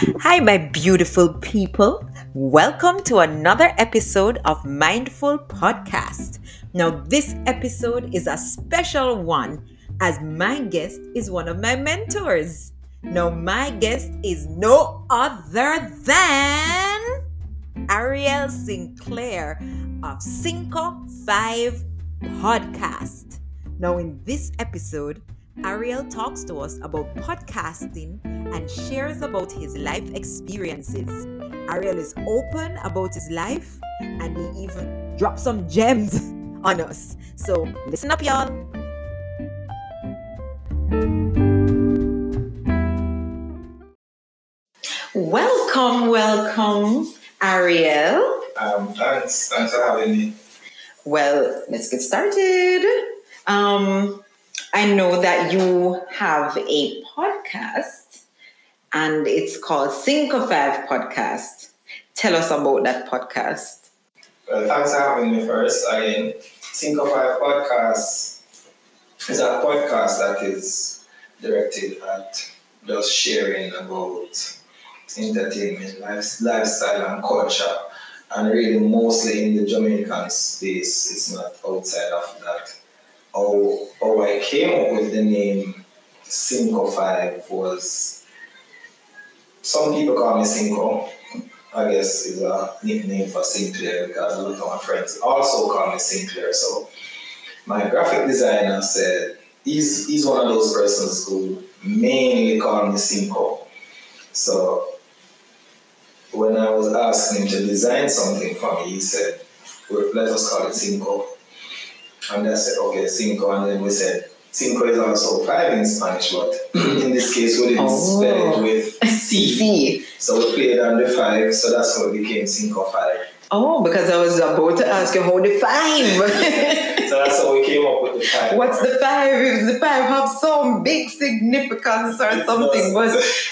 Hi, my beautiful people. Welcome to another episode of Mindfull Podcast. Now, this episode is a special one as my guest is one of my mentors. Now, my guest is no other than Ariel Sinclair of Sinco 5 Podcast. Now, in this episode, Ariel talks to us about podcasting and shares about his life experiences. Ariel is open about his life and he even drops some gems on us. So listen up, y'all. Welcome, welcome, Ariel. Um, thanks, thanks for having me. Well, let's get started. Um, I know that you have a podcast and it's called Sinco Five Podcast. Tell us about that podcast. Well, thanks for having me first. Again, Sinco Five Podcast is a podcast that is directed at just sharing about entertainment, life, lifestyle, and culture. And really, mostly in the Jamaican space, it's not outside of that. How, how I came up with the name Sinco Five was some people call me Sinco. I guess is a nickname for Sinclair because a lot of my friends also call me Sinclair. So my graphic designer said he's he's one of those persons who mainly call me Sinco. So when I was asking him to design something for me, he said, let us call it Sinco. And I said, okay, Sinco. And then we said, Cinco is also five in Spanish, but in this case, we didn't Oh. spell it with C. See. So we played on the five, so that's how it became Sinco Five. Oh, because I was about to ask you how the five. So that's how we came up with the five. What's the five? If the five have some big significance or It something, but.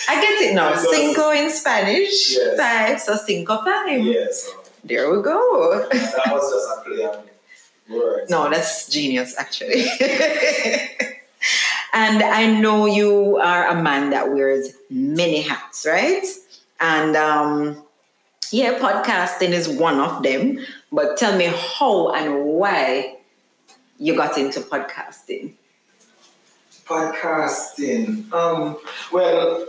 I get it now. It. Cinco in Spanish, Yes. five, so cinco five. Yeah, There we go. that was just a play words. No, that's genius, actually. and I know you are a man that wears many hats, right? And um, yeah, podcasting is one of them. But tell me how and why you got into podcasting. Podcasting. Um, well,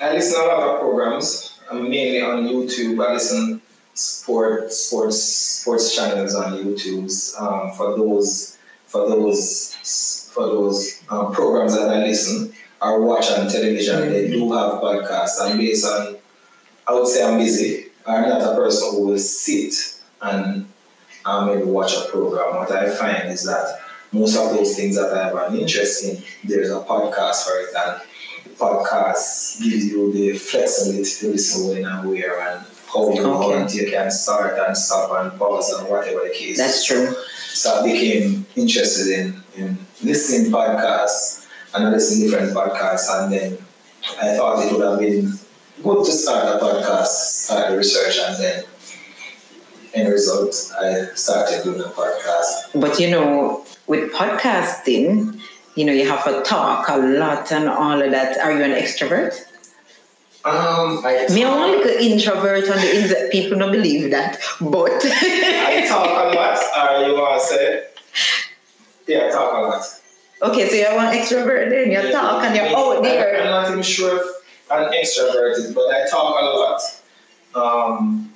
I listen to a lot of programs. I'm mainly on YouTube. I listen sport, sports, sports channels on YouTube. Um, for those, for those, for those um, programs that I listen or watch on television, they do have podcasts. And based on, I would say I'm busy. I'm not a person who will sit and um, maybe watch a program. What I find is that most of those things that I have an interest in, there's a podcast for it, and the podcast gives you the flexibility to listen when and where and how you Okay. want. You can start and stop and pause and whatever the case. That's true. So I became interested in, in listening podcasts and I listened to different podcasts, and then I thought it would have been good to start a podcast, start the research, and then end result, I started doing a podcast. But you know, with podcasting, you know, you have to talk a lot and all of that. Are you an extrovert? Um, I Me, I'm a little introvert on the inside. People don't believe that. But I talk a lot, or you want to say? Yeah, I talk a lot. okay, so you're one extrovert then. You talk and you're out I, there. I'm not even sure if I'm extroverted, but I talk a lot. Um,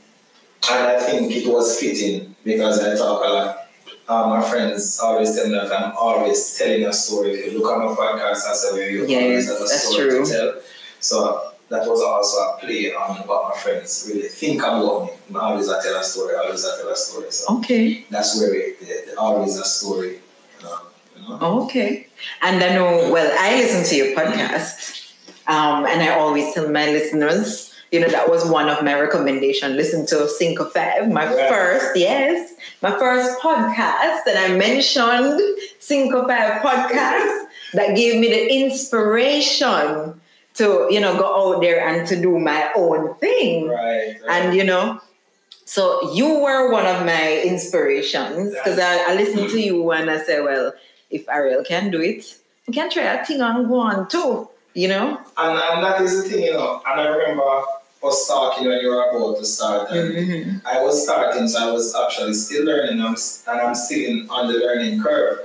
and I think it was fitting because I talk a lot. Uh, my friends always tell me that I'm always telling a story. If you look at my podcast, I say you Yes, a that's story true. to tell. So that was also a play on what my friends really think about me. I always I tell a story, always I tell a story. So Okay, that's where it, always a story. Um, you know? okay. And I know, well, I listen to your podcast. Um, and I always tell my listeners, you know, that was one of my recommendations. Listen to Sinco Five, my Right. first, yes, my first podcast. And I mentioned Sinco Five podcast that gave me the inspiration to, you know, go out there and to do my own thing. Right. right. And you know, so you were one of my inspirations because I, I listened to you and I said, well, if Ariel can do it, we can try a thing and go on too. you know? And, and that is the thing, you know. And I remember us talking when you were about to start. And Mm-hmm. I was starting, so I was actually still learning, I'm, and I'm still in, on the learning curve.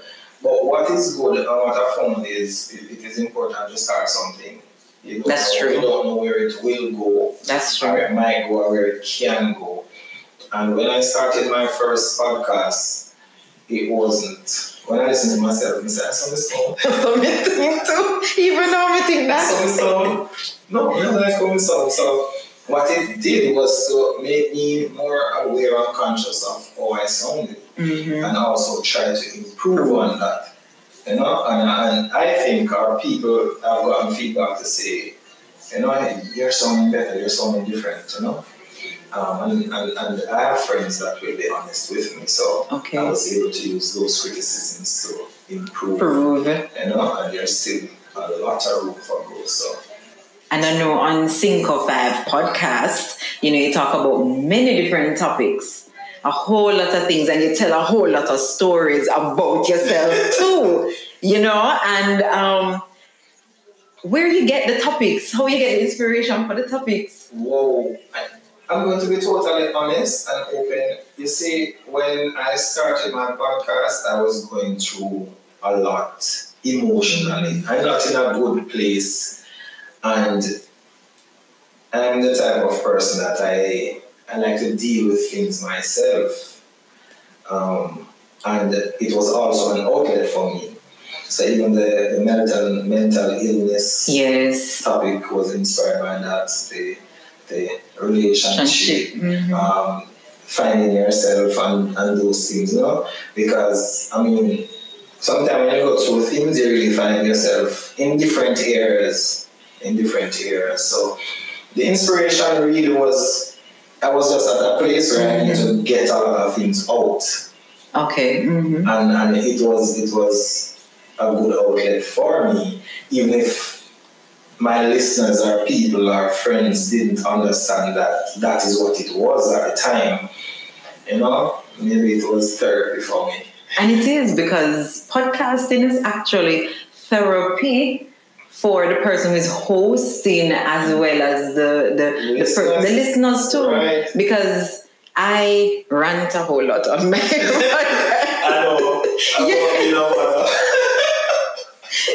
But what is good and what I found is it, it is important to start something. You don't That's true. You don't know where it will go, That's true. it might go, or where it can go. And when I started my first podcast, it wasn't. When I listened to myself, I said, "I saw this song. so me think too. Even though think I this that. song." No, know, like coming song. So what it did was to make me more aware and conscious of how I sounded Mm-hmm. and also try to improve on that. You know, and, and I think our people have gotten feedback to say, you know, you're sounding better, you're sounding different, you know. Um, and, and, and I have friends that will be honest with me, so okay. I was able to use those criticisms to improve, Prove. you know, and there's still a lot of room for growth. So, And I know on Sinco Five podcast, you know, you talk about many different topics, a whole lot of things, and you tell a whole lot of stories about yourself too, you know, and um, where you get the topics, how you get the inspiration for the topics. whoa, I'm going to be totally honest and open. You see, when I started my podcast, I was going through a lot emotionally. I'm not in a good place, and I'm the type of person that I I like to deal with things myself. Um, and it was also an outlet for me. So even the, the mental mental illness Yes. topic was inspired by that the the relationship, Mhm. um, finding yourself and, and those things, you know. Because I mean, sometimes when you go through things, you really find yourself in different areas, in different areas. So the inspiration really was I was just at a place where I need to get a lot of things out Okay. hmm and, and it was it was a good outlet for me, even if my listeners or people or friends didn't understand that that is what it was at the time. You know, maybe it was therapy for me. And it is because podcasting is actually therapy for the person who is hosting as well as the the, the, per- Listeners. the listeners too. Right. Because I rant a whole lot on my I know. I Yeah. you know?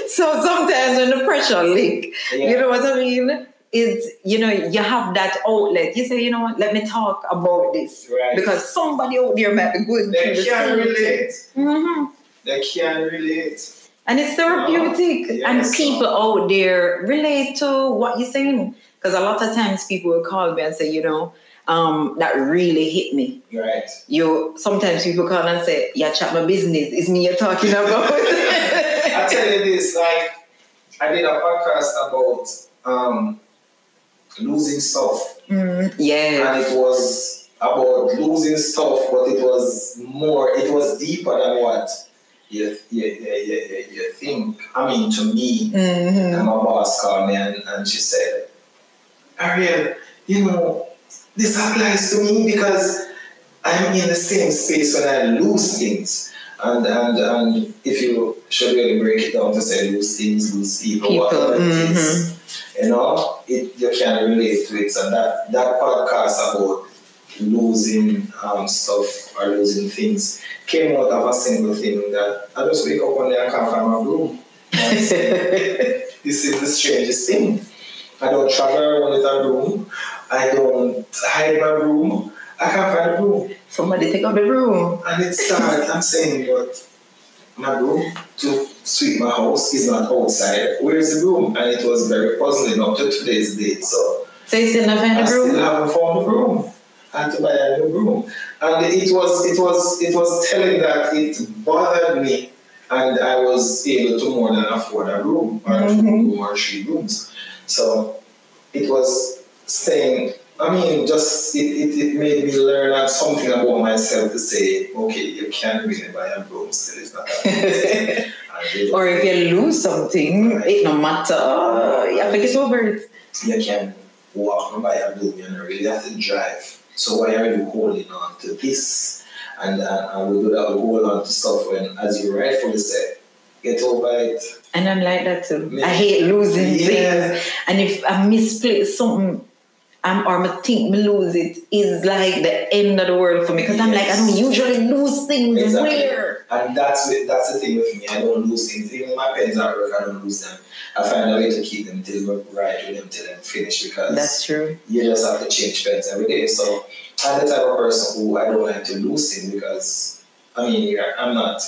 So sometimes when the pressure leak, Yeah. you know what I mean? It's you know, you have that outlet. You say, you know what, let me talk about this. Right. Because somebody out there might be going through They the can relate. Mhm. They can relate. And it's therapeutic. Yeah, and people out there relate to what you're saying. Because a lot of times people will call me and say, you know, um, that really hit me. Right. You sometimes people call and say, Yeah, chat my business. It's me you're talking about. I tell you this, like I did a podcast about um, losing stuff. Mm, yeah. and it was about losing stuff, but it was more, it was deeper than what you, you, you, you, you think. I mean, to me, Mhm. and my boss called me and, and she said, Ariel, you know, this applies to me because I'm in the same space when I lose things. And, and, and if you should really break it down to say lose things, lose people, People, whatever it mhm. is, you know, it, you can relate to it. So that, that podcast about losing um, stuff or losing things came out of a single thing that I just wake up one day and can't find my room. This is the strangest thing. I don't travel around with a room. I don't hide my room. I can't find a room. Somebody take up the room. And it's sad. I'm saying, but my room to sweep my house is not outside. Where's the room? And it was very puzzling up to today's date. So So you still find I the still room? haven't found the room. I had to buy a new room. And it was it was it was telling that it bothered me and I was able to more than afford a room or two Mhm. room or three rooms. So it was saying I mean just it, it, it made me learn something about myself to say, okay, you can't really buy a room still it's not that or if you lose something, it no matter. You have to get over it. you can walk and buy a room, you don't really have to drive. So why are you holding on to this? And, uh, and we do that, we hold on to stuff when, as you rightfully said, get over it. And I'm like that too. Yeah. I hate losing Yeah. things. And if I misplace something um, or I think me lose it is like the end of the world for me. Because I'm like, I don't usually lose things. Exactly. Where? And that's that's the thing with me. I don't lose things. Even my pens at work, I don't lose them. I find a way to keep them till ride with them till them finish because That's true. you just have to change pens every day. So I'm the type of person who I don't like to lose things because I mean I'm not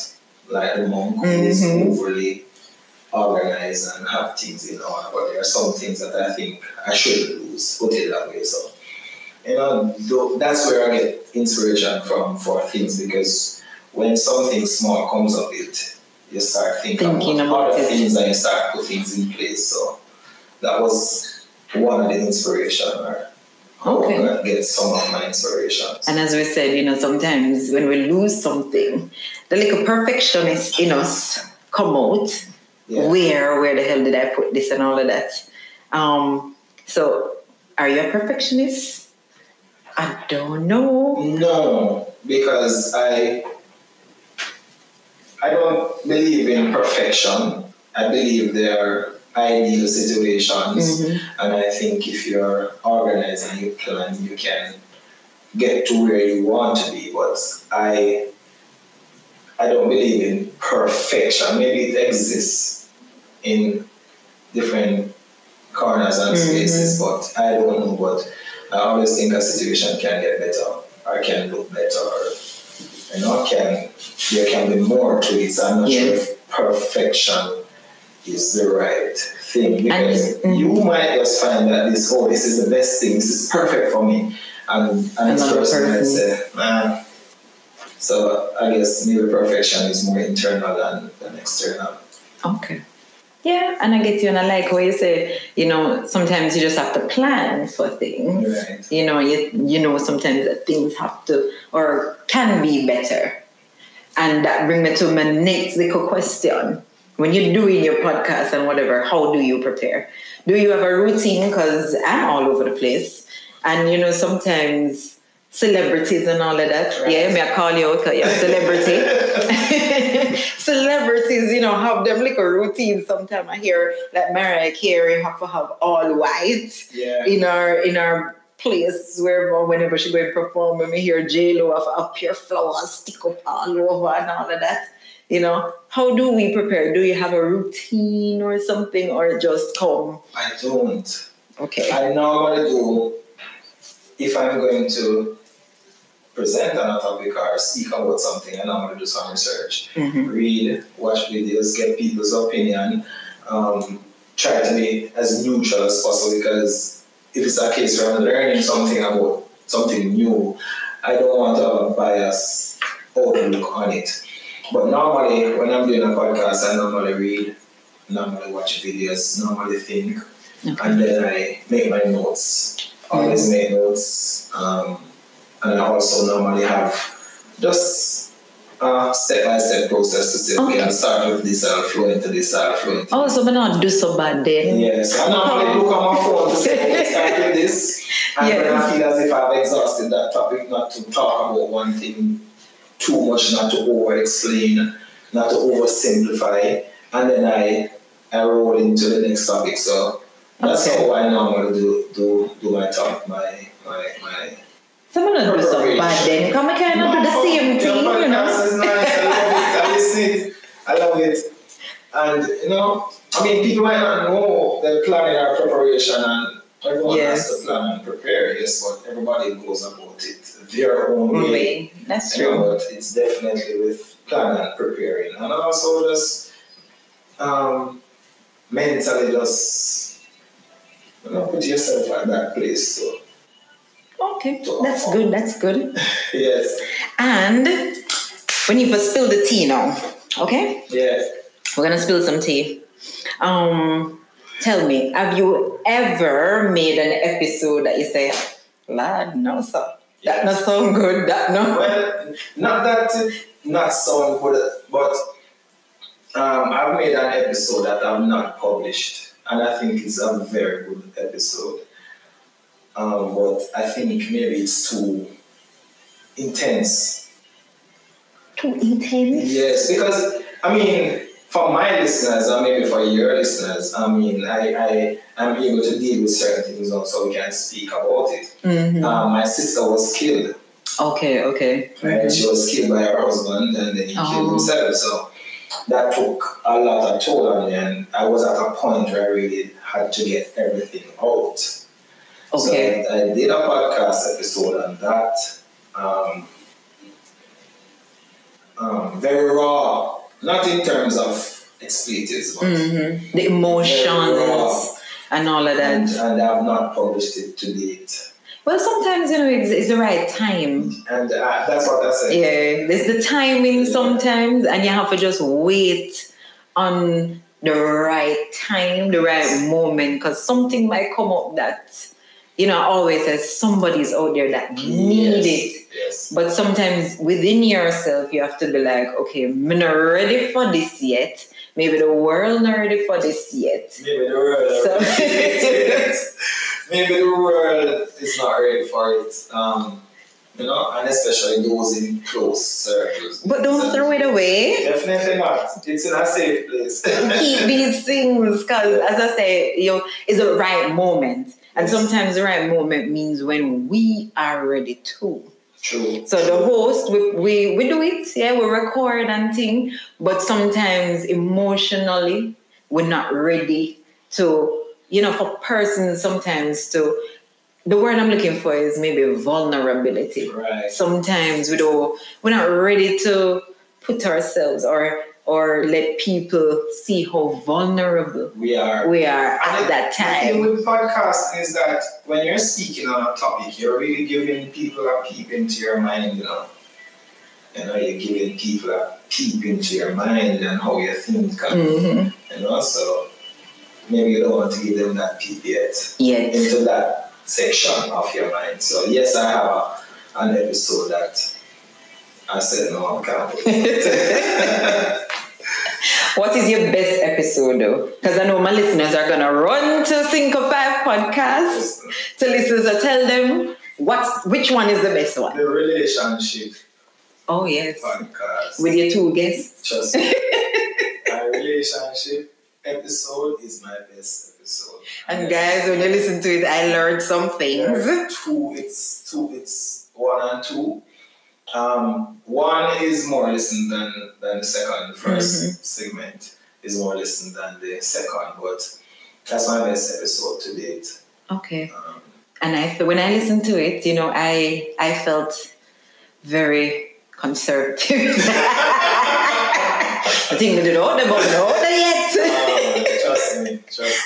like the monk who is Mhm. overly organized and have things in order, but there are some things that I think I shouldn't lose. Put it that way. So you know, that's where I get inspiration from for things because when something small comes up, it you start thinking, Thinking about other things and you start put things in place. So that was one of the inspiration or Okay. Get some of my inspirations. And as we said, you know, sometimes when we lose something, the little perfectionist in us come out. Yeah. Where, where the hell did I put this and all of that? Um, so, are you a perfectionist? I don't know. No, because I I don't believe in perfection. I believe there are ideal situations, Mhm. and I think if you're organized and you plan, you can get to where you want to be. But I I don't believe in perfection. Maybe it exists in different corners and Mhm. spaces, but I don't know. But I always think a situation can get better or can look better. You know, can there can be more to it. So I'm not sure if perfection is the right thing because mhm. you might just find that this oh this is the best thing. This is perfect for me, and and this person might say nah. So I guess maybe perfection is more internal than, than external. Okay. Yeah, and I get you, and I like what you say. You know, sometimes you just have to plan for things. Right. You know, you you know sometimes that things have to or can be better, and that brings me to my next little question. When you're doing your podcast and whatever, how do you prepare? Do you have a routine? Because I'm all over the place, and you know sometimes celebrities and all of that. Right. Yeah, may I call you out you're a celebrity. Celebrities, you know, have them like a routine. Sometimes I hear like Mariah Carey have to have all white Yeah. in our in our place where whenever she go and perform, when we hear J Lo have have pure flowers stick up all over and all of that. You know, how do we prepare? Do you have a routine or something, or just come? I don't. Okay. I normally do if I'm going to present on a topic or speak about something, I'm going to do some research. Mhm. Read, watch videos, get people's opinion, um, try to be as neutral as possible because if it's a case where I'm learning something about something new, I don't want to have a bias outlook on it. But normally, when I'm doing a podcast, I normally read, normally watch videos, normally think, and then I make my notes. Always make notes, um, and I also normally have just a step-by-step process to say, okay, Okay. I'll start with this, I'll flow into this, I'll flow into Oh, so we not do so bad then. Yes, I normally look on my phone to say, okay, start with this. And then I feel as if I've exhausted that topic, not to talk about one thing too much, not to over explain, not to oversimplify. And then I I roll into the next topic. So that's Okay. how I normally do do do my talk, my my my So we not do so bad then. Come kind of do the same thing, you know. nice. I love it. I listen it. I love it. And you know, I mean, people might not know the planning or preparation, and everyone Yes. has to plan and prepare. Yes, but everybody goes about it their own way. Way. That's You know, but it's definitely with planning and preparing, and also just um, mentally just you know, put yourself at that place. So Okay, that's good. That's good. yes, And we need to spill the tea now. Okay, Yes. we're gonna spill some tea. Um, tell me, have you ever made an episode that you say, "Lad, no, sir, that not sound good. That no." Well, not that not sound good, but um, I've made an episode that I've not published, and I think it's a very good episode. Um, but I think maybe it's too intense. Too intense. Yes, because I mean, for my listeners, or maybe for your listeners, I mean, I, I am able to deal with certain things so we can speak about it. Mhm. Uh, my sister was killed, Okay, okay. right? She was killed by her husband and then he Oh. killed himself. So that took a lot of toll on me, and I was at a point where I really had to get everything out. Okay. So I, I did a podcast episode on that. Um, um, very raw, not in terms of expletives, but Mhm. The emotions and all of that. And, and I have not published it to date. Well, sometimes you know it's, it's the right time. And uh, that's what I said. Yeah, there's the timing sometimes, and you have to just wait on the right time, the right moment, because something might come up that you know. I always says somebody's out there that need yes. it. Yes. But sometimes within yourself, you have to be like, okay, I'm not ready for this yet. Maybe the world not ready for this yet. Maybe the world. So- Maybe the world is not ready for it. Um, you know, and especially those in close circles. But don't throw it away. Definitely not. It's in a safe place. Keep these things because, as I say, you know, it's the right moment. And Yes. sometimes the right moment means when we are ready too. True. So the host, we, we, we do it, yeah, we record and thing, but sometimes emotionally, we're not ready to, you know, for persons sometimes to, the word I'm looking for is maybe vulnerability. Right. Sometimes we don't, we're not ready to put ourselves or or let people see how vulnerable We are. we are And at that The thing time. with podcasting is that when you're speaking on a topic, you're really giving people a peep into your mind, you know. You know, you're giving people a peep into your mind and how you think. And, Mhm. You know, so maybe you don't want to give them that peep yet Yet. into that section of your mind. So yes, I have a, an episode that I said no, I can't. What is your best episode though? Because I know my listeners are gonna run to Sinco Five podcast to listen to tell them what's which one is the best one. the relationship Oh yes. podcast. With your two guests. Trust me. my relationship episode is my best episode. And guys, when you listen to it, I learned some things. Two, it's two, it's one and two. Um, one is more listened than, than the second. The 1st segment is more listened than the second, but that's my best episode to date. Okay. Um, And I when I listened to it, you know, I I felt very conservative. I think we the but not yet.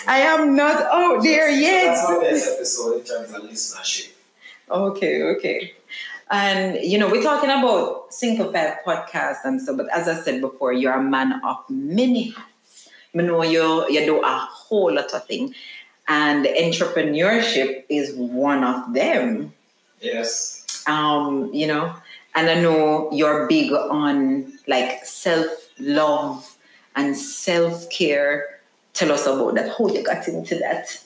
I am not out there So That's yet. episode in terms of listenership. Okay, okay. And you know, we're talking about Sinco Five podcast and so, but as I said before, you're a man of many hats. I know you you do a whole lot of things. And entrepreneurship is one of them. Yes. Um, you know, and I know you're big on like self-love and self-care. Tell us about that. How you got into that?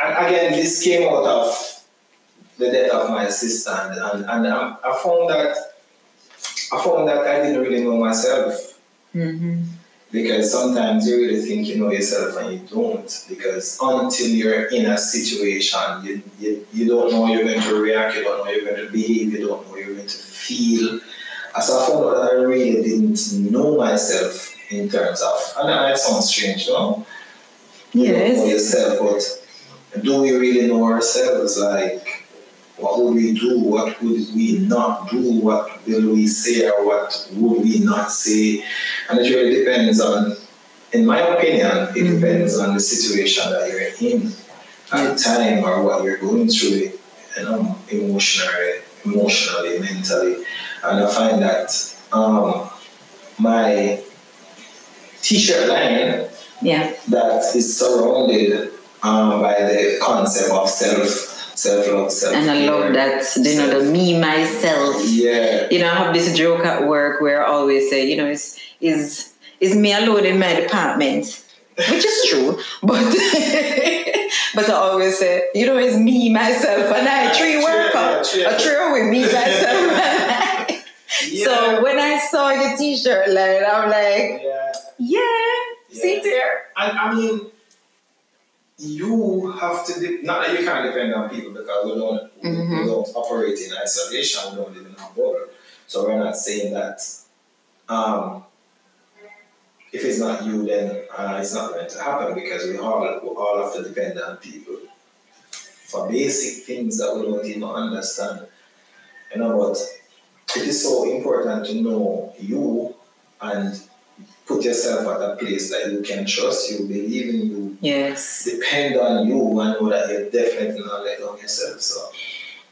And again, this came out of the death of my sister, and, and, and I, found that I found that I didn't really know myself Mm-hmm. because sometimes you really think you know yourself and you don't because until you're in a situation, you, you, you don't know you're going to react, you don't know you're going to behave, you don't know you're going to feel. As I found out that I really didn't know myself in terms of, and that might sound strange, you don't know Yes. yourself, but do we really know ourselves? Like, what would we do? What would we not do? What will we say or what would we not say? And it really depends on, in my opinion, it Mhm. depends on the situation that you're in at the time or what you're going through, you know, emotionally, emotionally, mentally. And I find that um, my t-shirt line Yeah. that is surrounded um, by the concept of self, self-love, self And I love that, you know, the me, myself. Yeah, You know, I have this joke at work where I always say, you know, is is is me alone in my department, which is true. But but I always say, you know, it's me, myself, and I. Workout, yeah, a trio with me, myself, yeah, So when I saw the T-shirt like I'm like, yeah. yeah, See there. And I mean, you have to, de- not that you can't depend on people because we don't, we- Mhm. we don't operate in isolation, we don't live in a bubble. So we're not saying that um, if it's not you, then uh, it's not going to happen because we all, we all have to depend on people for basic things that we don't even understand. You know, but it is so important to know you and put yourself at a place that you can trust you, believe in you, Yes. depend on you, and know that you're definitely not let down yourself. So,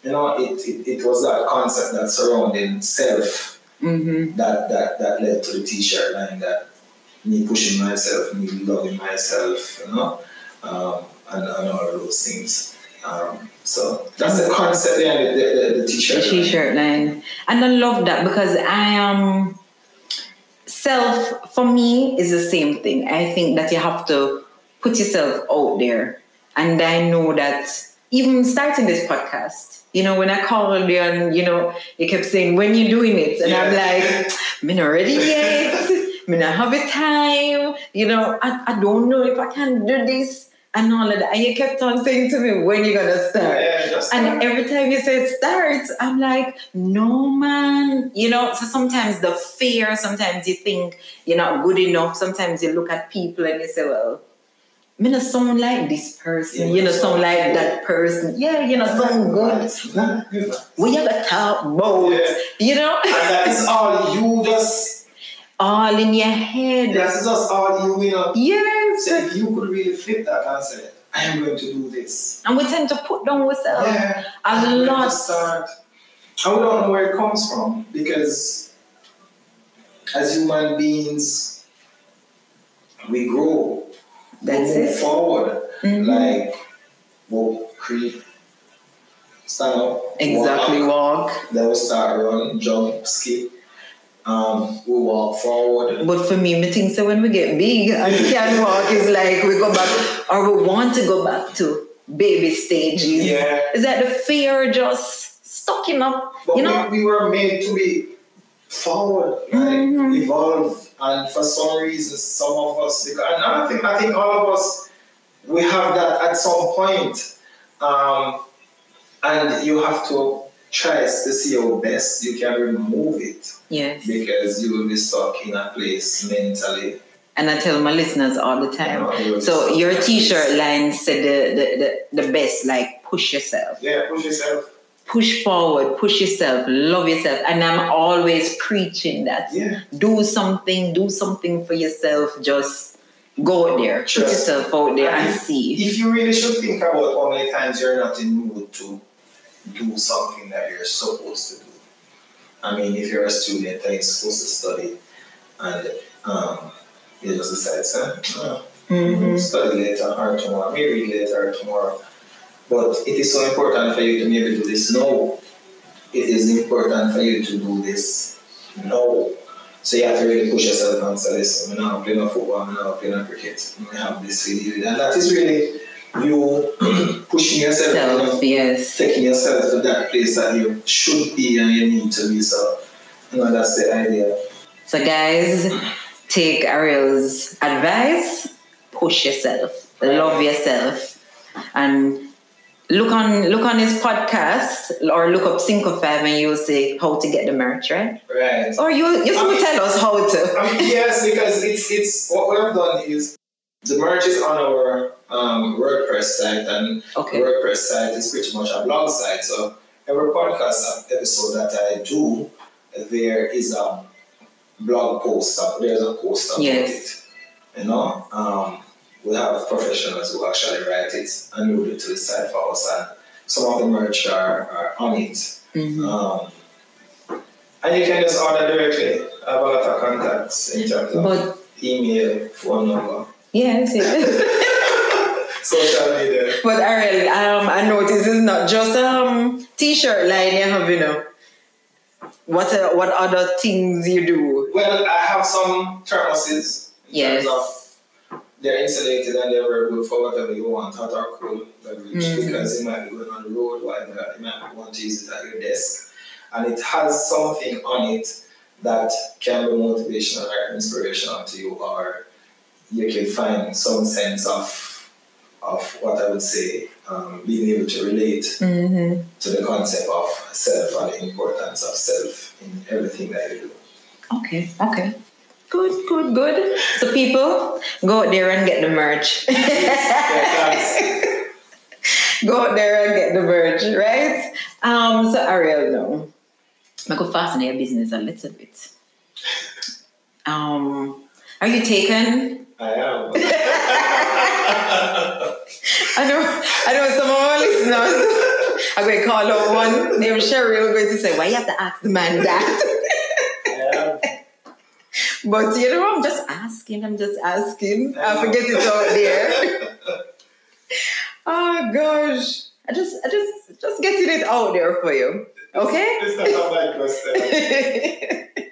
you know, it, it, it was that concept that surrounding self Mm-hmm. that, that, that led to the t-shirt line that me pushing myself, me loving myself, you know, um, and, and all of those things. Um, so that's the concept behind the, the, the, the t-shirt. The t-shirt line, and I love that because I am self. For me, is the same thing. I think that you have to put yourself out there, and I know that even starting this podcast. You know, when I called you and you know, you kept saying when you doing it, and I'm like, I'm not ready yet. I'm not have a time. You know, I, I don't know if I can do this and all of that. And you kept on saying to me, when you gonna start? Yeah, And every time you said start, I'm like, no, man. You know, so sometimes the fear, sometimes you think you're not good enough. Sometimes you look at people and you say, well, me not sound like this person. Yeah, you know, so sound like good. that person. Yeah, you know, sound good. good. We have a talk about, Yeah. you know, And that is all you just, all in your head. that's just all you, you know. Yes. So if you could really flip that and say, I am going to do this. And we tend to put down ourselves Yeah. a I'm going to lot. start. We don't know where it comes from because as human beings, we grow, That's we move it. forward. Mhm. Like, walk, creep, stand up, Exactly, walk, walk. then we start run, jump, skip. Um, we walk forward. But for me, me think so when we get big and can walk is like we go back or we want to go back to baby stages. Yeah. Is that the fear just stuck in up? But You know? we, we were made to be forward, like Mhm. evolve, and for some reason, some of us, because, and I think I think all of us, we have that at some point, um, and you have to try to see how best you can remove it Yes. because you will be stuck in a place mentally. And I tell my listeners all the time. know, you will be So your t-shirt line said the, the, the, the best, like push yourself. Yeah, push yourself. Push forward, push yourself, love yourself. And I'm always preaching that. Yeah. Do something, do something for yourself. Just go out there, put yourself out there and If- see. If you really should think about how many times you're not in mood to do something that you're supposed to do. I mean, if you're a student and you're supposed to study and um, you just decide, so, oh, Mhm. study later or tomorrow, maybe later or tomorrow. But it is so important for you to maybe do this now. It is important for you to do this now. So you have to really push yourself and say, listen, I'm not playing football, I'm not playing cricket, I have this you. And that is really you pushing yourself, Self, yes. taking yourself to that place that you should be and you need to be. So, you know, that's the idea. So, guys, take Ariel's advice, push yourself, love yourself, and look on look on his podcast or look up Sinco Five, and you'll see how to get the merch, right? Right. Or you you will tell us how to. I mean, yes, because it's it's what we have done is the merch is on our um, WordPress site, and Okay. WordPress site is pretty much a blog site. So every podcast episode that I do, there is a blog post. up- There's a post about Yes. it. You know, um, we have professionals who actually write it and move it to the site for us, and some of the merch are, are on it. Mhm. Um, and you can just order directly. I have a lot of contacts in terms of But email, phone number, yes, yes. social media. but Ariel, um, I notice it's not just um t-shirt line you have, you know. What uh, what other things you do? Well, I have some thermoses. In Yes. terms of they're insulated and they're very good for whatever you want, hot or cool beverage, Mhm. because you might be going on the road, whatever, you might want to use it at your desk. And it has something on it that can be motivational or inspirational to you, or you can find some sense of of what I would say um, being able to relate Mm-hmm. to the concept of self and the importance of self in everything that you do. Okay, okay. Good, good, good. So people, go out there and get the merch. go out there and get the merch, right? Um, so Ariel, no. I could fasten your business a little bit. Um, are you taken? I am. I know, I know some of our listeners. I'm going to call out one named Cheryl going to say, why you have to ask the man that? I. But you know, I'm just asking. I'm just asking. I forget it out there. oh gosh, I just, I just, just getting it out there for you. Okay. It's not a bad question.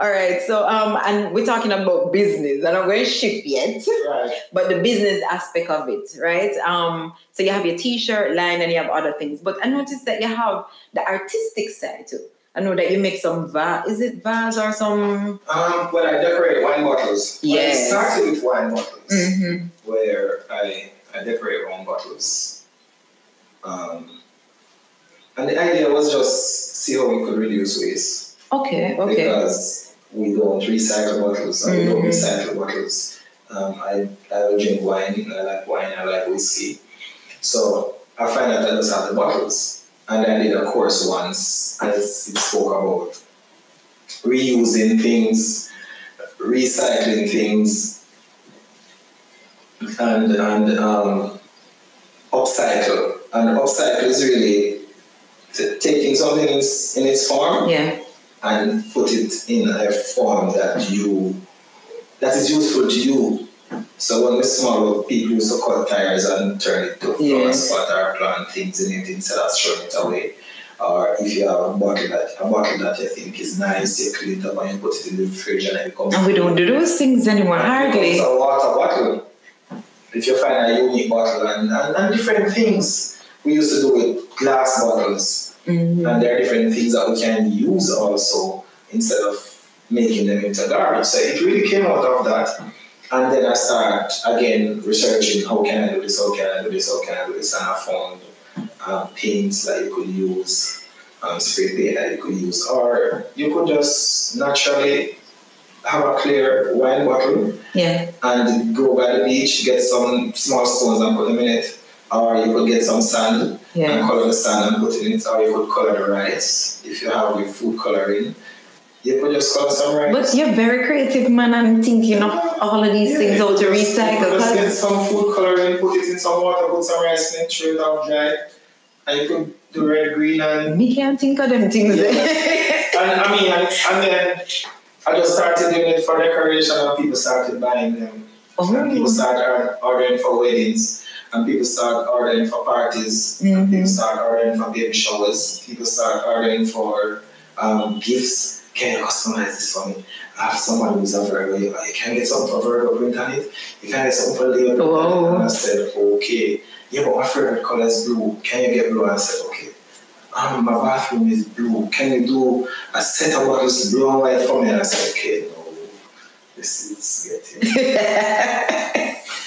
All right. So, um, and we're talking about business. and I'm not going to shift yet, Right. but the business aspect of it, right? Um, so you have your T-shirt line and you have other things, but I noticed that you have the artistic side too. I know that you make some vase. Is it vase or some? Um, well, I decorate wine bottles. Well, Yes. I started with wine bottles, Mm-hmm. where I, I decorate wine bottles. Um, and the idea was just see how we could reduce waste. Okay. Okay. Because we don't recycle bottles, and we don't recycle bottles. Um, I, I will drink wine, I like wine, I like whiskey. So I find that I just have the bottles. And I did a course once, as it spoke about reusing things, recycling things, and and um, upcycle. And upcycle is really t- taking something in its, in its form Yeah. And put it in a form that you that is useful to you. So when we small people used to cut tires and turn it to Yeah. flower spot or plant things in it instead of throwing it away. Or if you have a bottle that a bottle that you think is nice, you clean it up and you put it in the fridge and it becomes And we don't do those things anymore, hardly. It's a water bottle. If you find a unique bottle and, and, and different things we used to do with glass bottles. Mhm. And there are different things that we can use also instead of making them into garbage. So it really came out of that. And then I start again researching how can I do this, how can I do this, how can I do this, and I found um, paints that you could use, um, spray paint that you could use, or you could just naturally have a clear wine bottle Yeah. and go by the beach, get some small stones and put them in it, or you could get some sand Yeah. and color the sand and put it in it, or you could color the rice if you have your food coloring. You could just color some rice. But you're very creative, man, and thinking of all of these things how to recycle. could just get some food coloring, put it in some water, put some rice in it, throw it out dry, and you could do red, green, and me can't think of them things. and I mean, and, and then I just started doing it for decoration, and people started buying them. And people oh. started ordering for weddings, and people start ordering for parties, and people start ordering for baby showers, people start ordering for um, gifts. Can you customize this for me? I have someone who's a Virgo. You can get something for Virgo print on it. You can get something for Leo on And I said, okay. Yeah, but my favorite color is blue. Can you get blue? And I said, okay. Um, my bathroom is blue. Can you do a set of bottles blue and white for me? And I said, okay, no. This is getting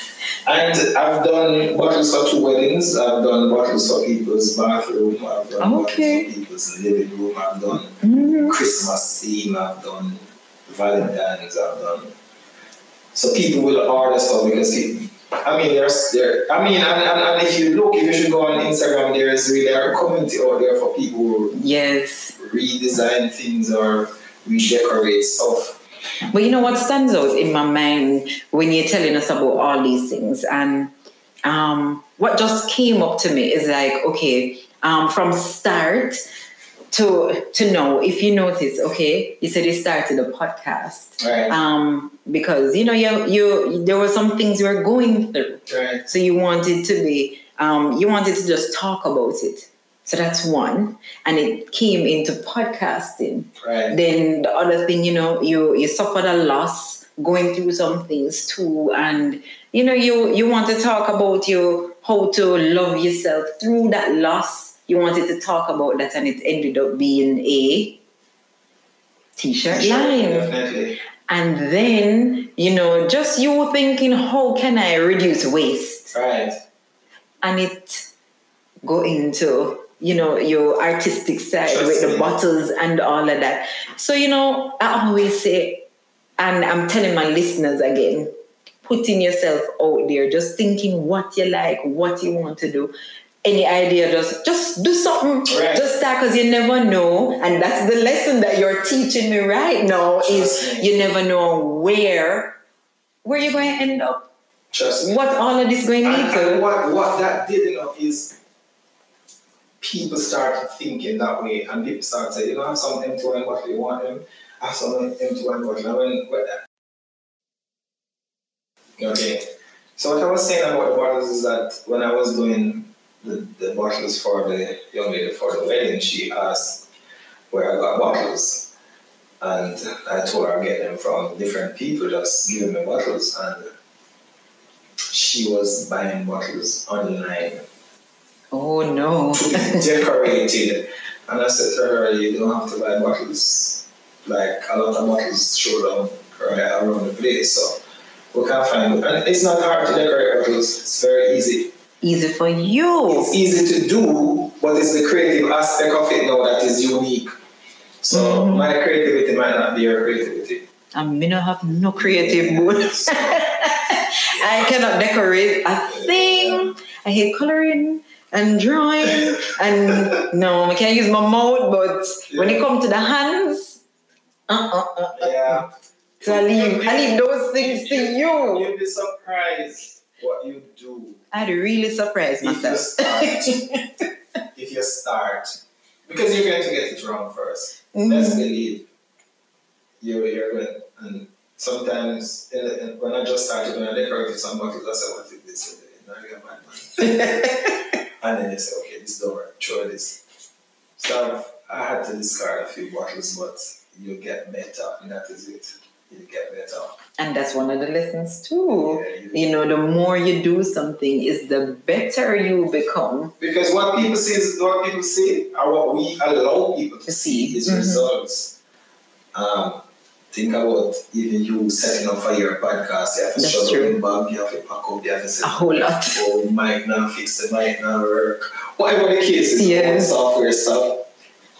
and I've done bottles for two weddings. I've done bottles for people's bathroom. I've done Okay. bottles for people's living room. I've done Mhm. Christmas theme. I've done Valentine's. I've done. So people will order stuff because people, I mean, there's there. I mean, and, and, and if you look, if you should go on Instagram, there is really a community out there for people who Yes. redesign things or redecorate stuff. But you know what stands out in my mind when you're telling us about all these things, and um, what just came up to me is like, okay, um, from start to to know if you notice, okay, you said you started a podcast, Right. um, because you know you you there were some things you were going through, right. so you wanted to be um, you wanted to just talk about it. So that's one, and it came into podcasting Right. then the other thing you know you you suffered a loss going through some things too and you know you you want to talk about your how to love yourself through that loss you wanted to talk about that and it ended up being a t-shirt line Definitely. And then, you know, just you thinking, how can I reduce waste? Right. And it go into, you know, your artistic side Just with the bottles and all of that. So, you know, I always say, and I'm telling my listeners again, putting yourself out there, just thinking what you like, what you want to do. Any idea, just just do something. Right. Just start because you never know. And that's the lesson that you're teaching me right now is you never know where where you're going to end up. Trust me. What all of this going to lead to. what, what that did, know, is people started thinking that way, and people started saying, you know, I have some empty wine bottle, you want them, have some empty wine bottle. And when, when okay. So what I was saying about the bottles is that when I was doing the, the bottles for the young lady for the wedding, she asked where I got bottles. And I told her I get them from different people, just giving me bottles. And she was buying bottles online, Oh no. decorated. And I said to her, You don't have to buy bottles. Like a lot of bottles show down right around the place. So we can find And it's not hard to decorate bottles, it's very easy. Easy for you. It's easy to do, but it's the creative aspect of it now that is unique. So Mhm. my creativity might not be your creativity. I me not have no creative mood. I cannot decorate a thing. I hate coloring and drawing and no, I can't use my mouth, but when it comes to the hands, uh uh uh. Yeah. So I leave I leave those things to you. You'll be surprised what you do I'd really surprise if you myself. start. if you start. Because you're going to get it wrong 1st Mhm. Let's believe you're, you're going and sometimes in the, in, when I just started when I decorated some bottles, I said, what is this? Now you're a bad man. And then they say, okay, this don't work, throw this. So I had to discard a few bottles, but you get better, and that is it. You get better. And that's one of the lessons too. Yeah, you- You know, the more you do something is the better you become. Because what people see is what people see, or what we allow people to see, see. is Mhm. results. Um, think about even you setting up for your podcast. You have to That's struggle true. in you have to pack up, you have to say, A whole lot. oh, we might not fix it, might not work. Whatever the case is, Yes. software stuff.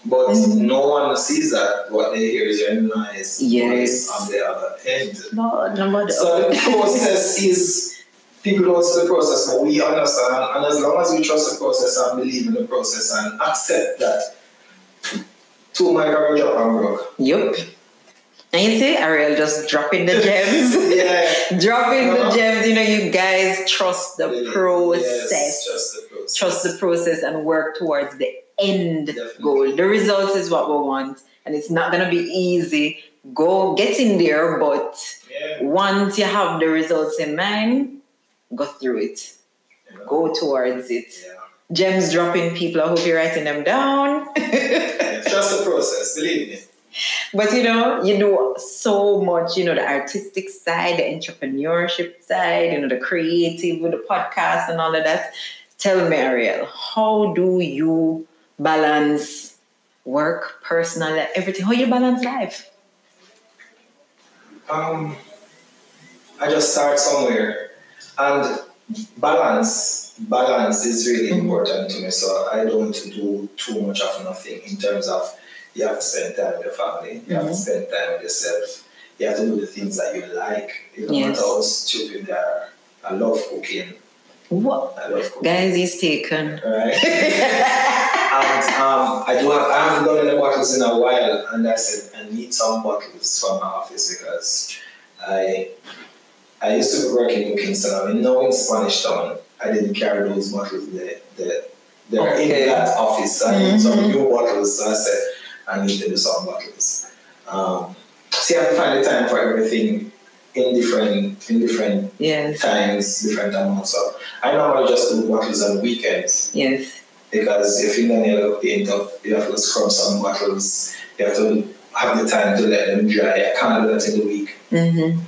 But Mhm. no one sees that. What they hear is your nice Yes. voice on the other end. No, no, So the process is people don't see the process, but we understand, and as long as we trust the process and believe in the process and accept that two micro drop and broke. Yup. And you see, Ariel just dropping the gems. yeah. dropping the Uh-huh. gems. You know, you guys trust the Yes, process. trust the process. Trust the process and work towards the end Definitely. goal. The results is what we want, and it's not gonna be easy. Go get in there, but Yeah. once you have the results in mind, go through it. know, Go towards it. Yeah. Gems dropping people. I hope you're writing them down. Yeah, Trust the process, believe me. But you know, you do so much, you know, the artistic side, the entrepreneurship side, you know, the creative with the podcast and all of that. Tell me, Ariel, how do you balance work, personal, everything? How you balance life? Um, I just start somewhere, and balance. Balance is really important to me. So I don't do too much of nothing in terms of you have to spend time with your family, you have to Mhm. spend time with yourself, you have to do the things that you like. You know, Yes. matter how stupid they are. I love cooking. What? I love cooking. Guys, he's taken. Right. and um, I do have, I haven't done any bottles in a while, and I said I need some bottles for my office because I I used to work in Kingston. I mean, now in Spanish Town, I didn't carry those bottles there. They're, they're Okay. in that office. I need some Mhm. new bottles, so I said I need to do some bottles. Um, see, I find the time for everything in different in different yes, times, different amounts. So I normally just do bottles on weekends yes. because your fingernail look paint up, you have to scrub some bottles, you have to have the time to let them dry. I can't do that in the week. hmm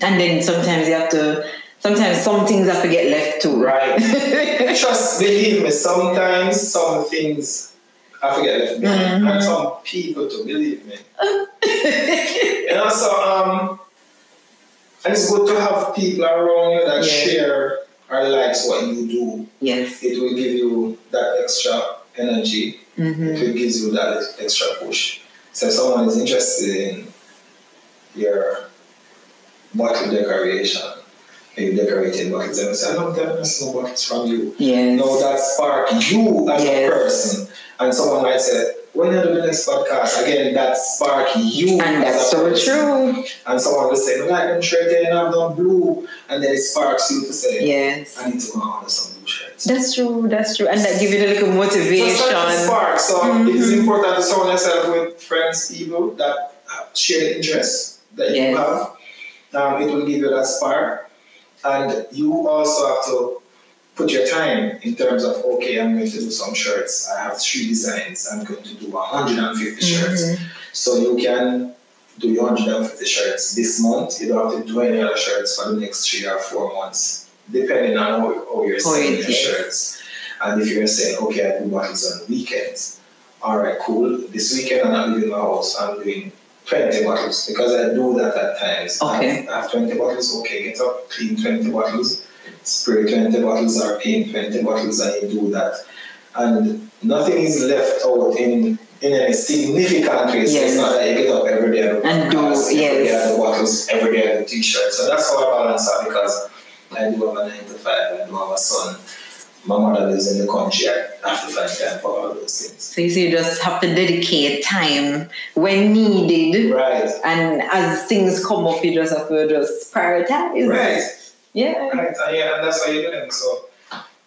And then sometimes you have to, sometimes some things have to get left too. Right. Trust, believe me, sometimes some things have forget left behind. Mhm. And some people to believe me. you know, so um, and it's good to have people around you that Yeah. share or likes what you do. Yes. It will give you that extra energy. Mm-hmm. It gives you that extra push. So if someone is interested in your bottle decoration, maybe decorating bottles, and say, I love that, that's no bottles from you. Yes. No, that spark you as Yes. a person. And someone might say, when you do the next podcast, again, that spark you and that's so person. true. And someone will say, like them shirt and I've done blue. And then it sparks you to say, Yes. I need to go and order some blue shirts. That's true, that's true. And that gives you a little Just like a motivation. spark. So Mhm. it is important to surround yourself with friends, people that share the interests that you have. Um, it will give you that spark. And you also have to put your time in terms of, okay, I'm going to do some shirts. I have three designs. I'm going to do 150 shirts. Mhm. So you can do your 150 shirts this month. You don't have to do any other shirts for the next three or four months, depending on how, how you're selling your shirts. And if you're saying, okay, I do bottles on weekends, all right, cool. This weekend I'm not leaving my house. I'm doing 20 bottles because I do that at times. Okay. I have 20 bottles. Okay, get up, clean 20 bottles, spray 20 bottles or paint 20 bottles, and you do that. And nothing is left out in in a significant way. Yes. it's not that you get up every day and do And do- podcasts, every day yes. do bottles, every day and do t-shirts. So that's how I balance that because I do have a nine to five, I do have a son. My mother lives in the country, I have to find time for all those things. So you see, you just have to dedicate time when needed. Right, And as things come up, you just have to just prioritize. right, Yeah. right. And yeah, and that's how you're doing. So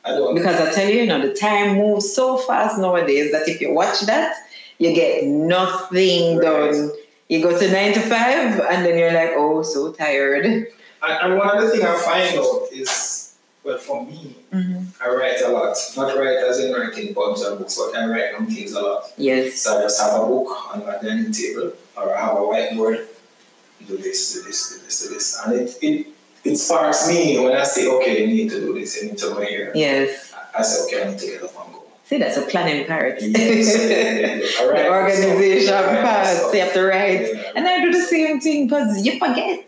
I don't Because I tell you, you know, the time moves so fast nowadays that if you watch that, you get nothing Right. done. You go to nine to five, and then you're like, oh, so tired. And, and one other thing I find out is, well, for me, Mm-hmm. I write a lot. Not write as in writing poems or books, but I write on things a lot. Yes. So I just have a book on my dining table, or I have a whiteboard. Do this, do this, do this, do this, and it it it sparks me when I say, okay, you need to do this, you need to go here. Yes. I say, okay, I need to get up and go. See, that's a planning part. Yes, yeah, yeah, yeah. All right, the organization part. you have to write. And I do the same thing because you forget.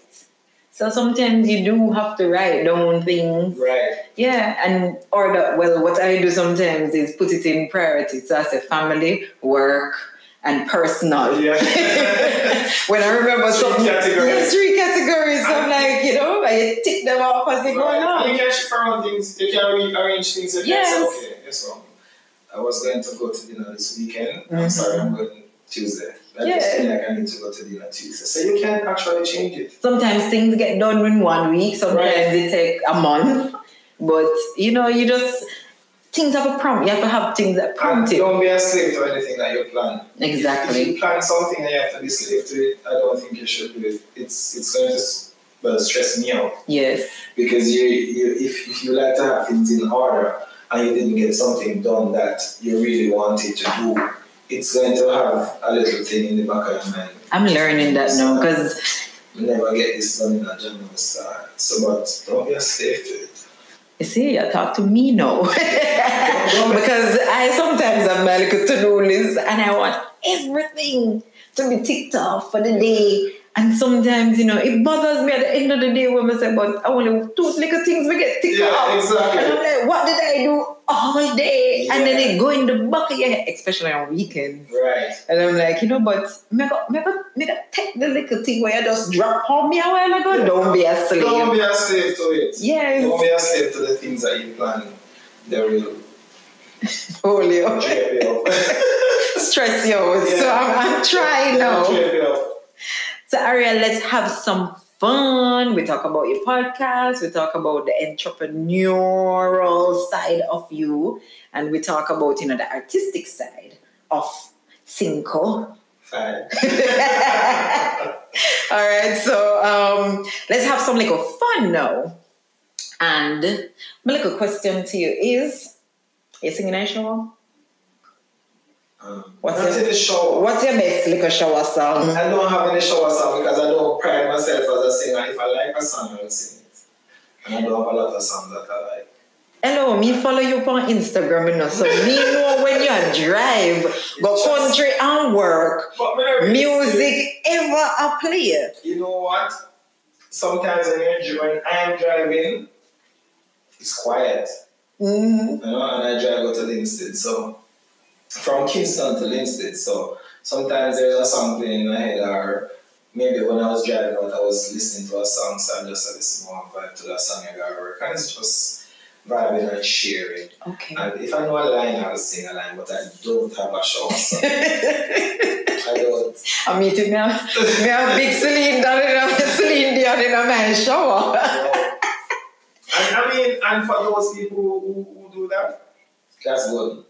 So sometimes you do have to write down things. Right. Yeah, and or the, well, what I do sometimes is put it in priority. So I say family, work, and personal. Yeah. when I remember Three something, categories. three categories. So I'm like, you know, I tick them off as they go along. You can shift around things. You can rearrange things. Can Yes. say, okay, this one. I was going to go to dinner this weekend. I'm Mhm. sorry, I'm going Tuesday. Yeah. just like I need to go to dinner Tuesday. So you can actually change it. Sometimes things get done in one week. Sometimes Right. they take a month. But you know, you just things have a prompt. You have to have things that prompt you. don't be a slave to anything that you plan. Exactly. If Exactly. you plan something and you have to be slave to it, I don't think you should do it. It's it's going to well, stress me out Yes. because you, you if, if you like to have things in order and you didn't get something done that you really wanted to do, it's going to have a little thing in the back of your mind. I'm learning that now because never get this done in a general start. So, but don't be a slave to you talk to me now. because I sometimes have my little to-do list and I want everything to be ticked off for the day. And sometimes, you know, it bothers me at the end of the day when I say, but I only two little things we get ticked Yeah, off. exactly. And I'm like, what did I do all day? And then Yeah. it go in the back of your head, especially on weekends. Right. And I'm like, you know, but maybe, maybe, maybe take the little thing where you just drop on me a while ago. Don't be a slave. Don't be a slave to it. Yes. Don't be a slave to the things that you plan. They will Hold you. drape you up. Stress you out. So I'm, I'm trying They'll now. drape. So Ariel, let's have some fun. We talk about your podcast. We talk about the entrepreneurial side of you, and we talk about you know the artistic side of Sinco. Fine. All right, so um, let's have some little fun now. And my little question to you is: You singing shower? Um, What's not your- in the shower. What's your best little shower song? I don't have any shower song because I don't pride myself as a singer. If I like a song, I will sing it. And I don't have a lot of songs that I like. Hello, me follow you on Instagram, you know, so me know when you drive, go Just- country and work, But me not really music ever a play. You know what? Sometimes when, you're, when I am driving, it's quiet. Mm, You know, and I drive out to Linstead. So from Kingston to Linstead. So sometimes there's a song playing in my head, or maybe when I was driving out, I was listening to a song, so I'm just this more vibe to that song I got work. And it's just vibing and sharing. okay. And if I know a line, I will sing a line, but I don't have a shower, so I don't. I'm meeting now. Me have big Celine down in a Celine Dion in a man shower. know. And I mean, and for those people who, who do that, that's good.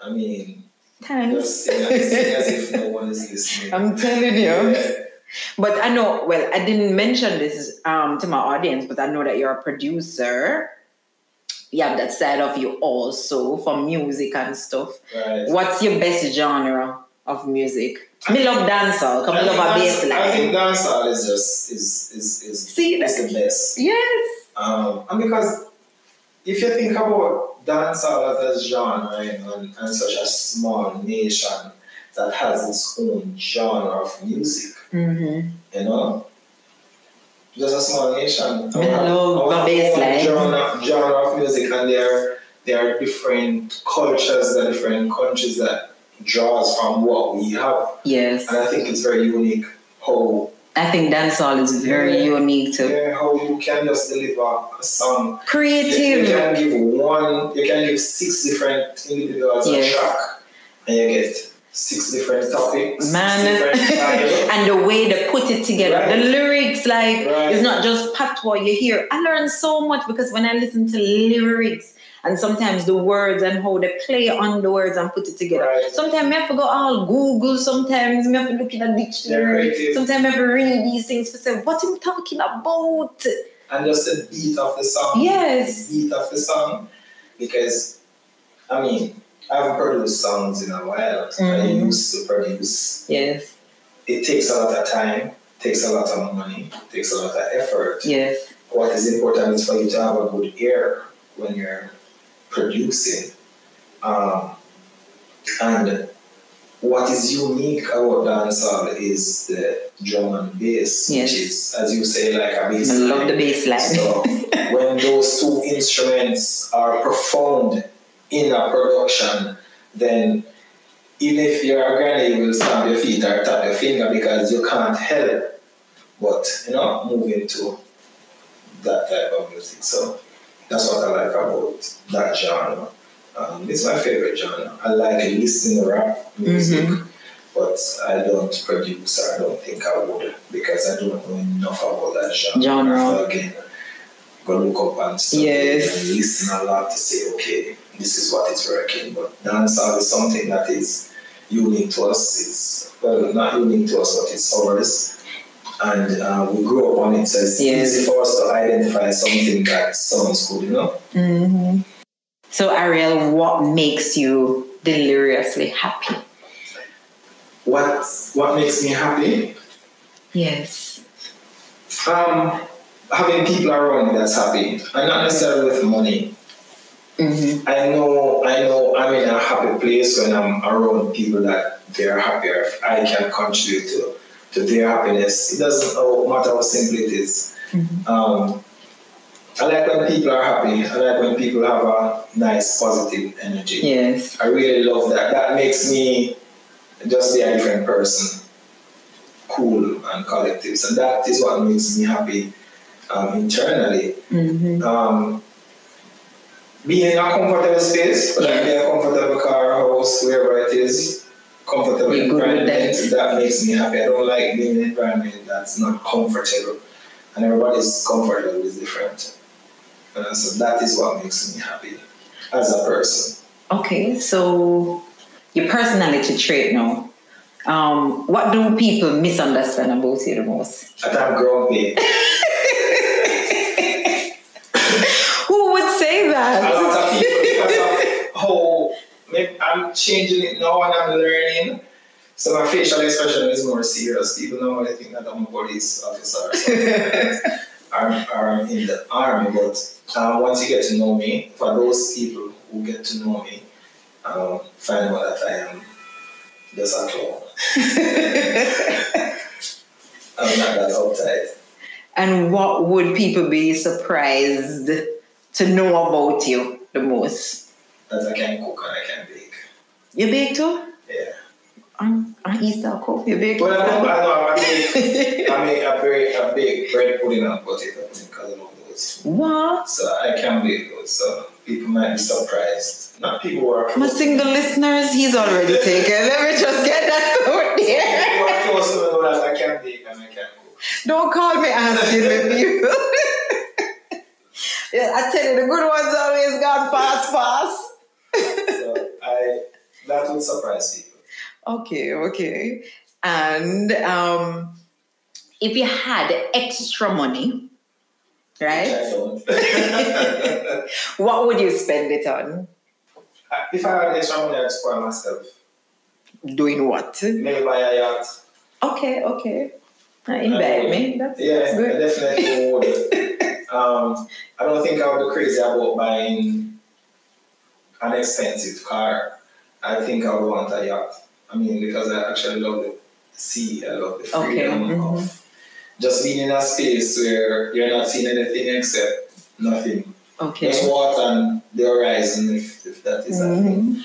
I mean, Thanks. just as- if no one is listening. I'm telling you. Yeah. But I know, well, I didn't mention this um, to my audience, but I know that you're a producer. You have that side of you also for music and stuff. Right. What's your best genre of music? Me love dancehall, come I I love a think bass dance- I think line. dancehall is just is is is, See is the best. Yes. Um, and because if you think about dancehall as a genre and, and, such a small nation that has its own genre of music, Mm-hmm. you know, just a small nation. Me love Our the bass own line. Genre, genre of music, and there are there are different cultures, there are different countries that draws from what we have, Yes. and I think it's very unique how I think dancehall is very Yeah. unique too. yeah, how you can just deliver a song You, you can give one, you can give six different individuals Yes. a track, and you get six different topics, Man, and the way they put it together, Right. the lyrics, like Right. it's not just patois you hear. I learn so much because when I listen to lyrics and sometimes the words and how they play on the words and put it together. Right. Sometimes I have to go all Google. Sometimes I have to look in a dictionary. Sometimes I have to read these things to say what am I talking about. and just the beat of the song. Yes. The beat of the song, because I mean, I haven't produced songs in a while. I Mhm. used to produce. Yes. It takes a lot of time, takes a lot of money, takes a lot of effort. Yes. what is important is for you to have a good ear when you're producing. Um, and what is unique about dancehall is the drum and bass, Yes. which is, as you say, like a bass I love the bass line. So when those two instruments are performed in a production, then even if you're a granny, you will stamp your feet or tap your finger because you can't help but you know move into that type of music. So that's what I like about that genre. Um, it's my favorite genre. I like listening to rap music, Mhm. but I don't produce. or I don't think I would because I don't know enough about that genre. Genre. So again, go look up and study Yes. and listen a lot to say, okay, this is what is working. But dancehall is something that is unique to us. It's well, not unique to us, but it's ours. And uh, we grew up on it, so it's Yes. easy for us to identify something that sounds good, you know? hmm So, Ariel, what makes you deliriously happy? What what makes me happy? Yes. Um, having people around me that's happy, and not necessarily with money. Mm-hmm. I know I know I'm in a happy place when I'm around people that they're happier. I can contribute to, to their happiness. It doesn't matter how simple it is. Mhm. Um, I like when people are happy. I like when people have a nice, positive energy. Yes. I really love that. That makes me just be a different person, cool and collective. So that is what makes me happy um, internally. Mm-hmm. Um, being in a comfortable space, it be a comfortable car, house, wherever it is, comfortable You're environment, that. that makes me happy. I don't like being in an environment that's not comfortable. And everybody's comfortable is different. Uh, so that is what makes me happy as a person. Okay, so your personality trait now. Um, what do people misunderstand about you the most? That I'm grumpy. how I'm changing it now and I'm learning. So my facial expression is more serious. People normally think that I'm a police officer. or. I'm, in the army, but um, once you get to know me, for those people who get to know me, um, find out that I am just a clown. I'm not that uptight. And what would people be surprised to know about you the most? That I can cook and I can bake. You bake too? Yeah. I'm, I'm Easter cook. You bake Well, I too? know, I know, I make, I make a very a big bread pudding and potato pudding because I love those. What? So I can bake those. So people might be surprised. Not people who are My single listeners, he's already taken. Let me just get that out People there. who are close to know that I can bake and I can cook. Don't call me asking me people. yeah, I tell you, the good ones always gone fast, fast. That would surprise people. Okay, okay. And um, if you had extra money, Which right, I don't. what would you spend it on? if I had extra money, I'd spoil myself. Doing what? Maybe buy a yacht. Okay, okay. Uh, invite me. That's, Yeah, that's I definitely would. Um, I don't think I would be crazy about buying an expensive car. I think I would want a yacht. I mean, because I actually love the sea. I love the Okay, freedom mhm. of just being in a space where you're not seeing anything except nothing. Okay. Just water and the horizon, if, if that is a thing.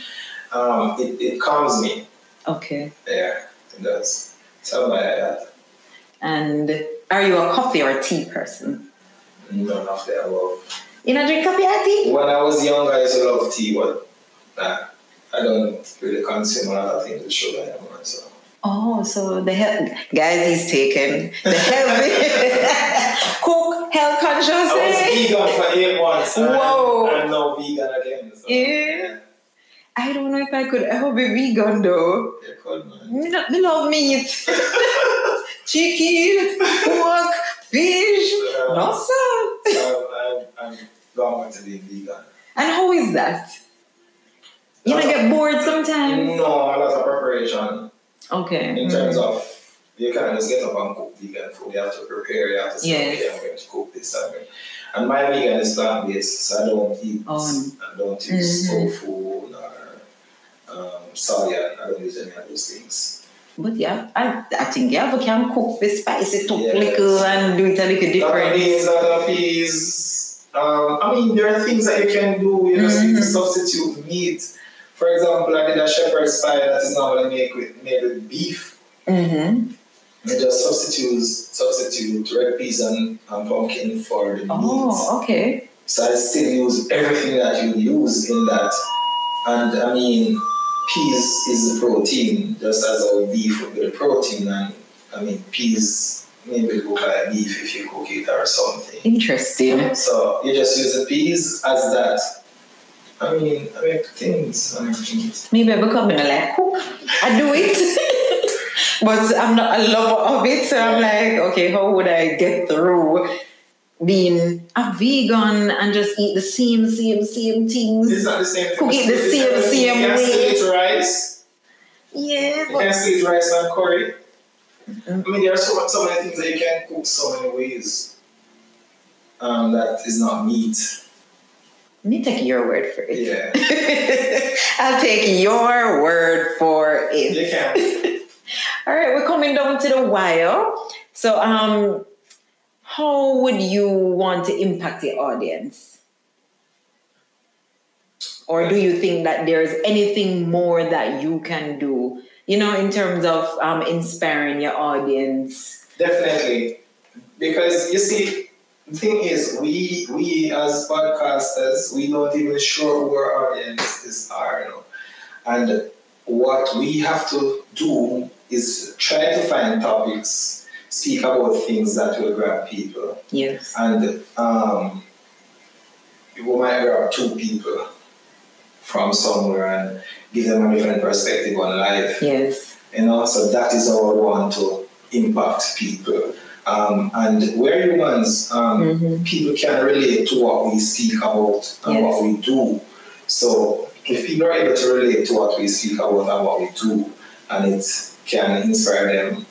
Um, it, it calms me. Okay. Yeah, it does. So I buy a yacht. And are you a coffee or a tea person? None of the above. You not drink coffee or tea? When I was young, I used to love tea, but nah, I don't really consume a lot of things with sugar anymore. So Oh, so the health guys he's taken the healthy cook health conscious. I was vegan for eight months. Whoa. I'm, I'm now vegan again. So, Yeah. I don't know if I could ever be vegan though. You could, man. Me, me love meat. Chicken, pork, fish. Uh, No, sir. so I'm, I'm going to be vegan. And how is that? You don't get bored sometimes? No, a lot of preparation Okay. in terms of you can't just get up and cook vegan food. You have to prepare. You have to say, Yes. okay, I'm going to cook this. I'm. And my vegan is plant based, so I don't eat. Oh. I don't use Mhm. tofu nor um, soya. I don't use any of those things. But yeah, I, I think yeah, we can cook the spice it up Yes. little and do it a little different. beans, peas. Um, I mean, there are things that you can do. You to Mhm. substitute meat. For example, I did a shepherd's pie that is normally made with made with beef. Mm-hmm. It just substitutes substitute red peas and, and pumpkin for the meat. Oh, okay. So I still use everything that you use in that. And I mean, peas is the protein, just as our beef would be the protein. And I mean, peas maybe look like beef if you cook it or something. Interesting. So you just use the peas as that. I mean, I make things. I make things. Maybe I become a like cook. I do it. but I'm not a lover of it. So I'm like, okay, how would I get through being a vegan and just eat the same, same, same It's things? not the same thing. Cook it the It's same- same You can way. eat rice. Yeah, You can still eat rice and curry. Mhm. I mean, there are so, so many things that you can cook so many ways. Um, that is not meat. Me take your word for it. Yeah, I'll take your word for it. you can. All right, we're coming down to the wire. So, um, how would you want to impact the audience? Or do you think that there's anything more that you can do, you know, in terms of um, inspiring your audience? Definitely, because you see, the thing is, we we as podcasters, we don't even sure who our audiences are, you know. and what we have to do is try to find topics, speak about things that will grab people, Yes. and um, we might grab two people from somewhere and give them a different perspective on life. Yes. You know, so that is how I want to impact people. Um, and we're humans, um, Mhm. people can relate to what we speak about and Yes. what we do. So if people are able to relate to what we speak about and what we do, and it can inspire them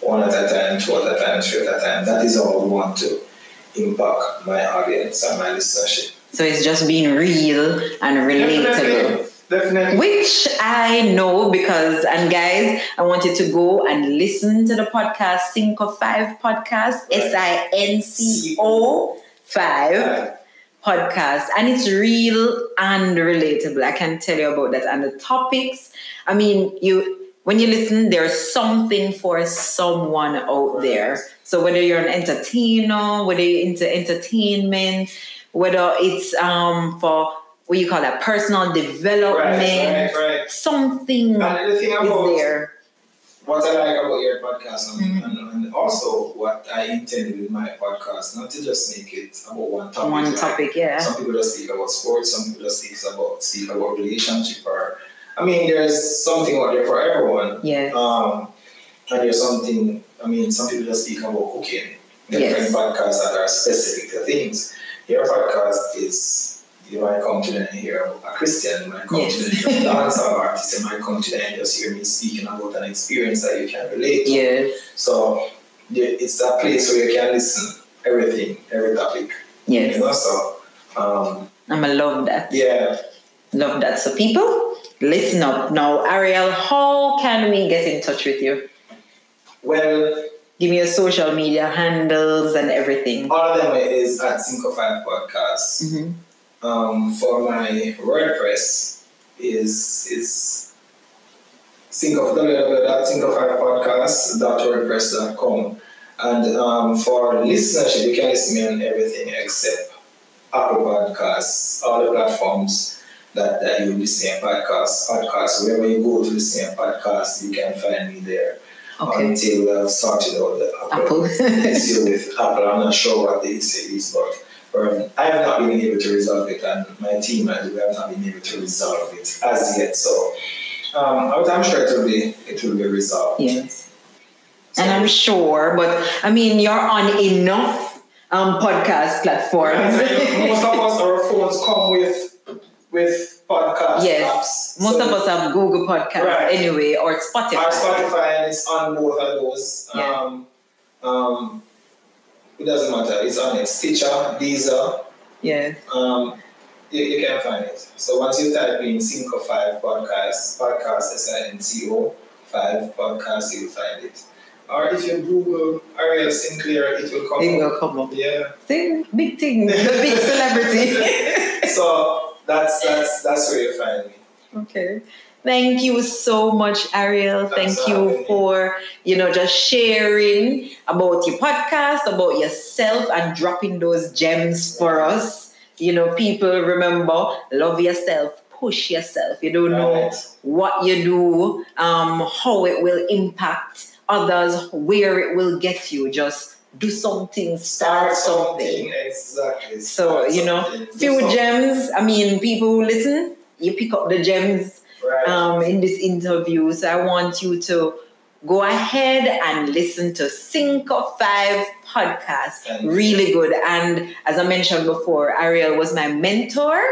one at a time, two at a time, three at a time, that is how we want to impact my audience and my listenership. So it's just being real and relatable. Definitely. Which I know because, and guys, I want you to go and listen to the podcast, Sinco 5 podcast, S I N C O 5 podcast. And it's real and relatable. I can tell you about that. And the topics, I mean, you when you listen, there's something for someone out there. So whether you're an entertainer, whether you're into entertainment, whether it's um for what you call that personal development, Right, right, something And the thing is there. what I like about your podcast and, Mhm. and, and also what I intended with my podcast, not to just make it about one topic. One like topic, yeah. Some people just speak about sports, some people just speak about speak about relationship or I mean there's something out there for everyone. Yeah. Um and there's something I mean some people just speak about cooking. Are Yes. different podcasts that are specific to things. Your podcast is you might come to them and hear about a Christian, you might come Yes. to hear a dancehall artist, you might come to them and just hear me speaking about an experience that you can relate to. Yeah. So it's a place where you can listen everything, every topic. You Yes. know, so um, I'm gonna love that. yeah. Love that. So people, listen up. Now, Ariel, how can we get in touch with you? Well, Give me your social media handles and everything. all of them is at Sinco Five Podcast. Mm-hmm. Um, for my WordPress is is Sinco www.sinco5podcast.wordpress.com. And um, for listenership, you can listen me on everything except Apple Podcasts, all the platforms that, that you listen to podcasts, podcasts. Wherever you go to listen to podcasts, you can find me there. Okay. Until we have sorted out the Apple. issue with Apple. I'm not sure what the issue is, but um, I have not been able to resolve it, and my team and we have not been able to resolve it as yet. So um, I'm sure it will be it will be resolved. yes. So- And I'm sure, but I mean, you're on enough um, podcast platforms. most of us, our phones come with with podcast Yes. apps. Most So of us have Google Podcasts Right. anyway, or Spotify. Our Spotify it's on both of those. Yeah. Um, um, it doesn't matter. It's on it. Stitcher, Deezer. Yeah. Um, you, you can find it. So once you type in Sinco Five Podcast, podcast S I N C O Five Podcast, you'll find it. Or if you Google Ariel Sinclair, it will come It up. will come up. Yeah. See, big thing, the big celebrity. So that's that's that's where you find me. Okay. Thank you so much, Ariel. Thank you for, you know, just sharing about your podcast, about yourself, and dropping those gems for us. You know, people remember, love yourself, push yourself. You don't know what you do, um, how it will impact others, where it will get you. Just do something, start, something. Exactly. So, Start you know, something. Few something. gems. I mean, people who listen, you pick up the gems Right. um, in this interview. So I want you to go ahead and listen to Sinco Five podcast. Really good. And as I mentioned before, Ariel was my mentor.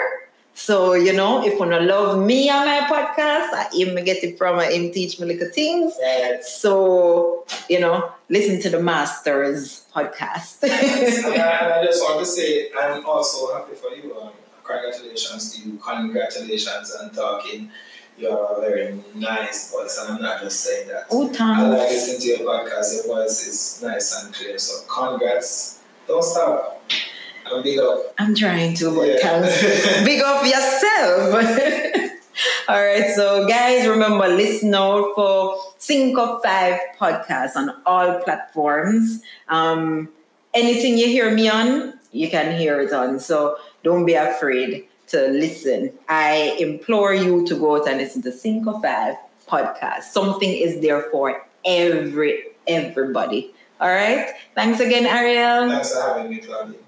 So, you know, if you love me on my podcast, I him get it from him teach me little things. Right. So, you know, listen to the Masters podcast. and, I, and I just want to say I'm also happy for you. Um, congratulations to you. Congratulations on talking. You have a very nice voice, and I'm not just saying that. oh, I thanks. like listening to your podcast. Your voice is nice and clear. So congrats. Don't stop. And big up. I'm trying to, but Yeah. thanks. Big up yourself. All right, so guys, remember listen out for Sinco Five podcast on all platforms. Um, anything you hear me on, you can hear it on. So don't be afraid to listen. I implore you to go out and listen to Sinco Five podcast. Something is there for every everybody. All right. Thanks again, Ariel. Thanks for having me, Claudia.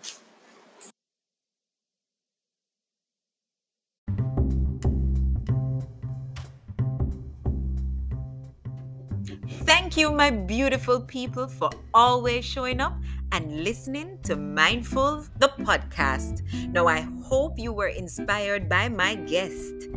Thank you, my beautiful people, for always showing up and listening to Mindfull, the podcast. Now, I hope you were inspired by my guest,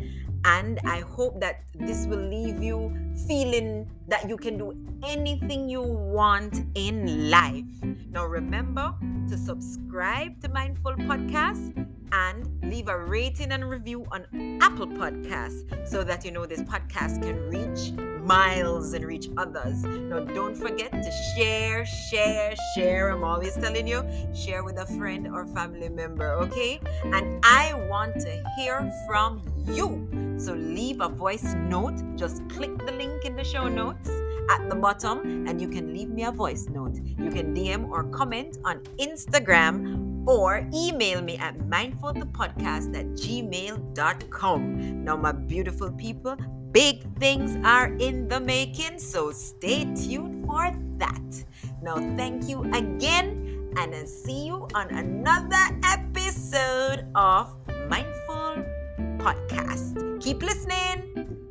and I hope that this will leave you feeling that you can do anything you want in life. Now, remember, to subscribe to Mindfull Podcast and leave a rating and review on Apple Podcasts so that you know this podcast can reach miles and reach others. Now, don't forget to share, share, share. I'm always telling you, share with a friend or family member, okay? And I want to hear from you. So leave a voice note. Just click the link in the show notes at the bottom and you can leave me a voice note. You can DM or comment on Instagram or email me at mindfullthepodcast at gmail.com. Now, my beautiful people, big things are in the making, so stay tuned for that. Now, thank you again, and I'll see you on another episode of Mindfull Podcast. Keep listening.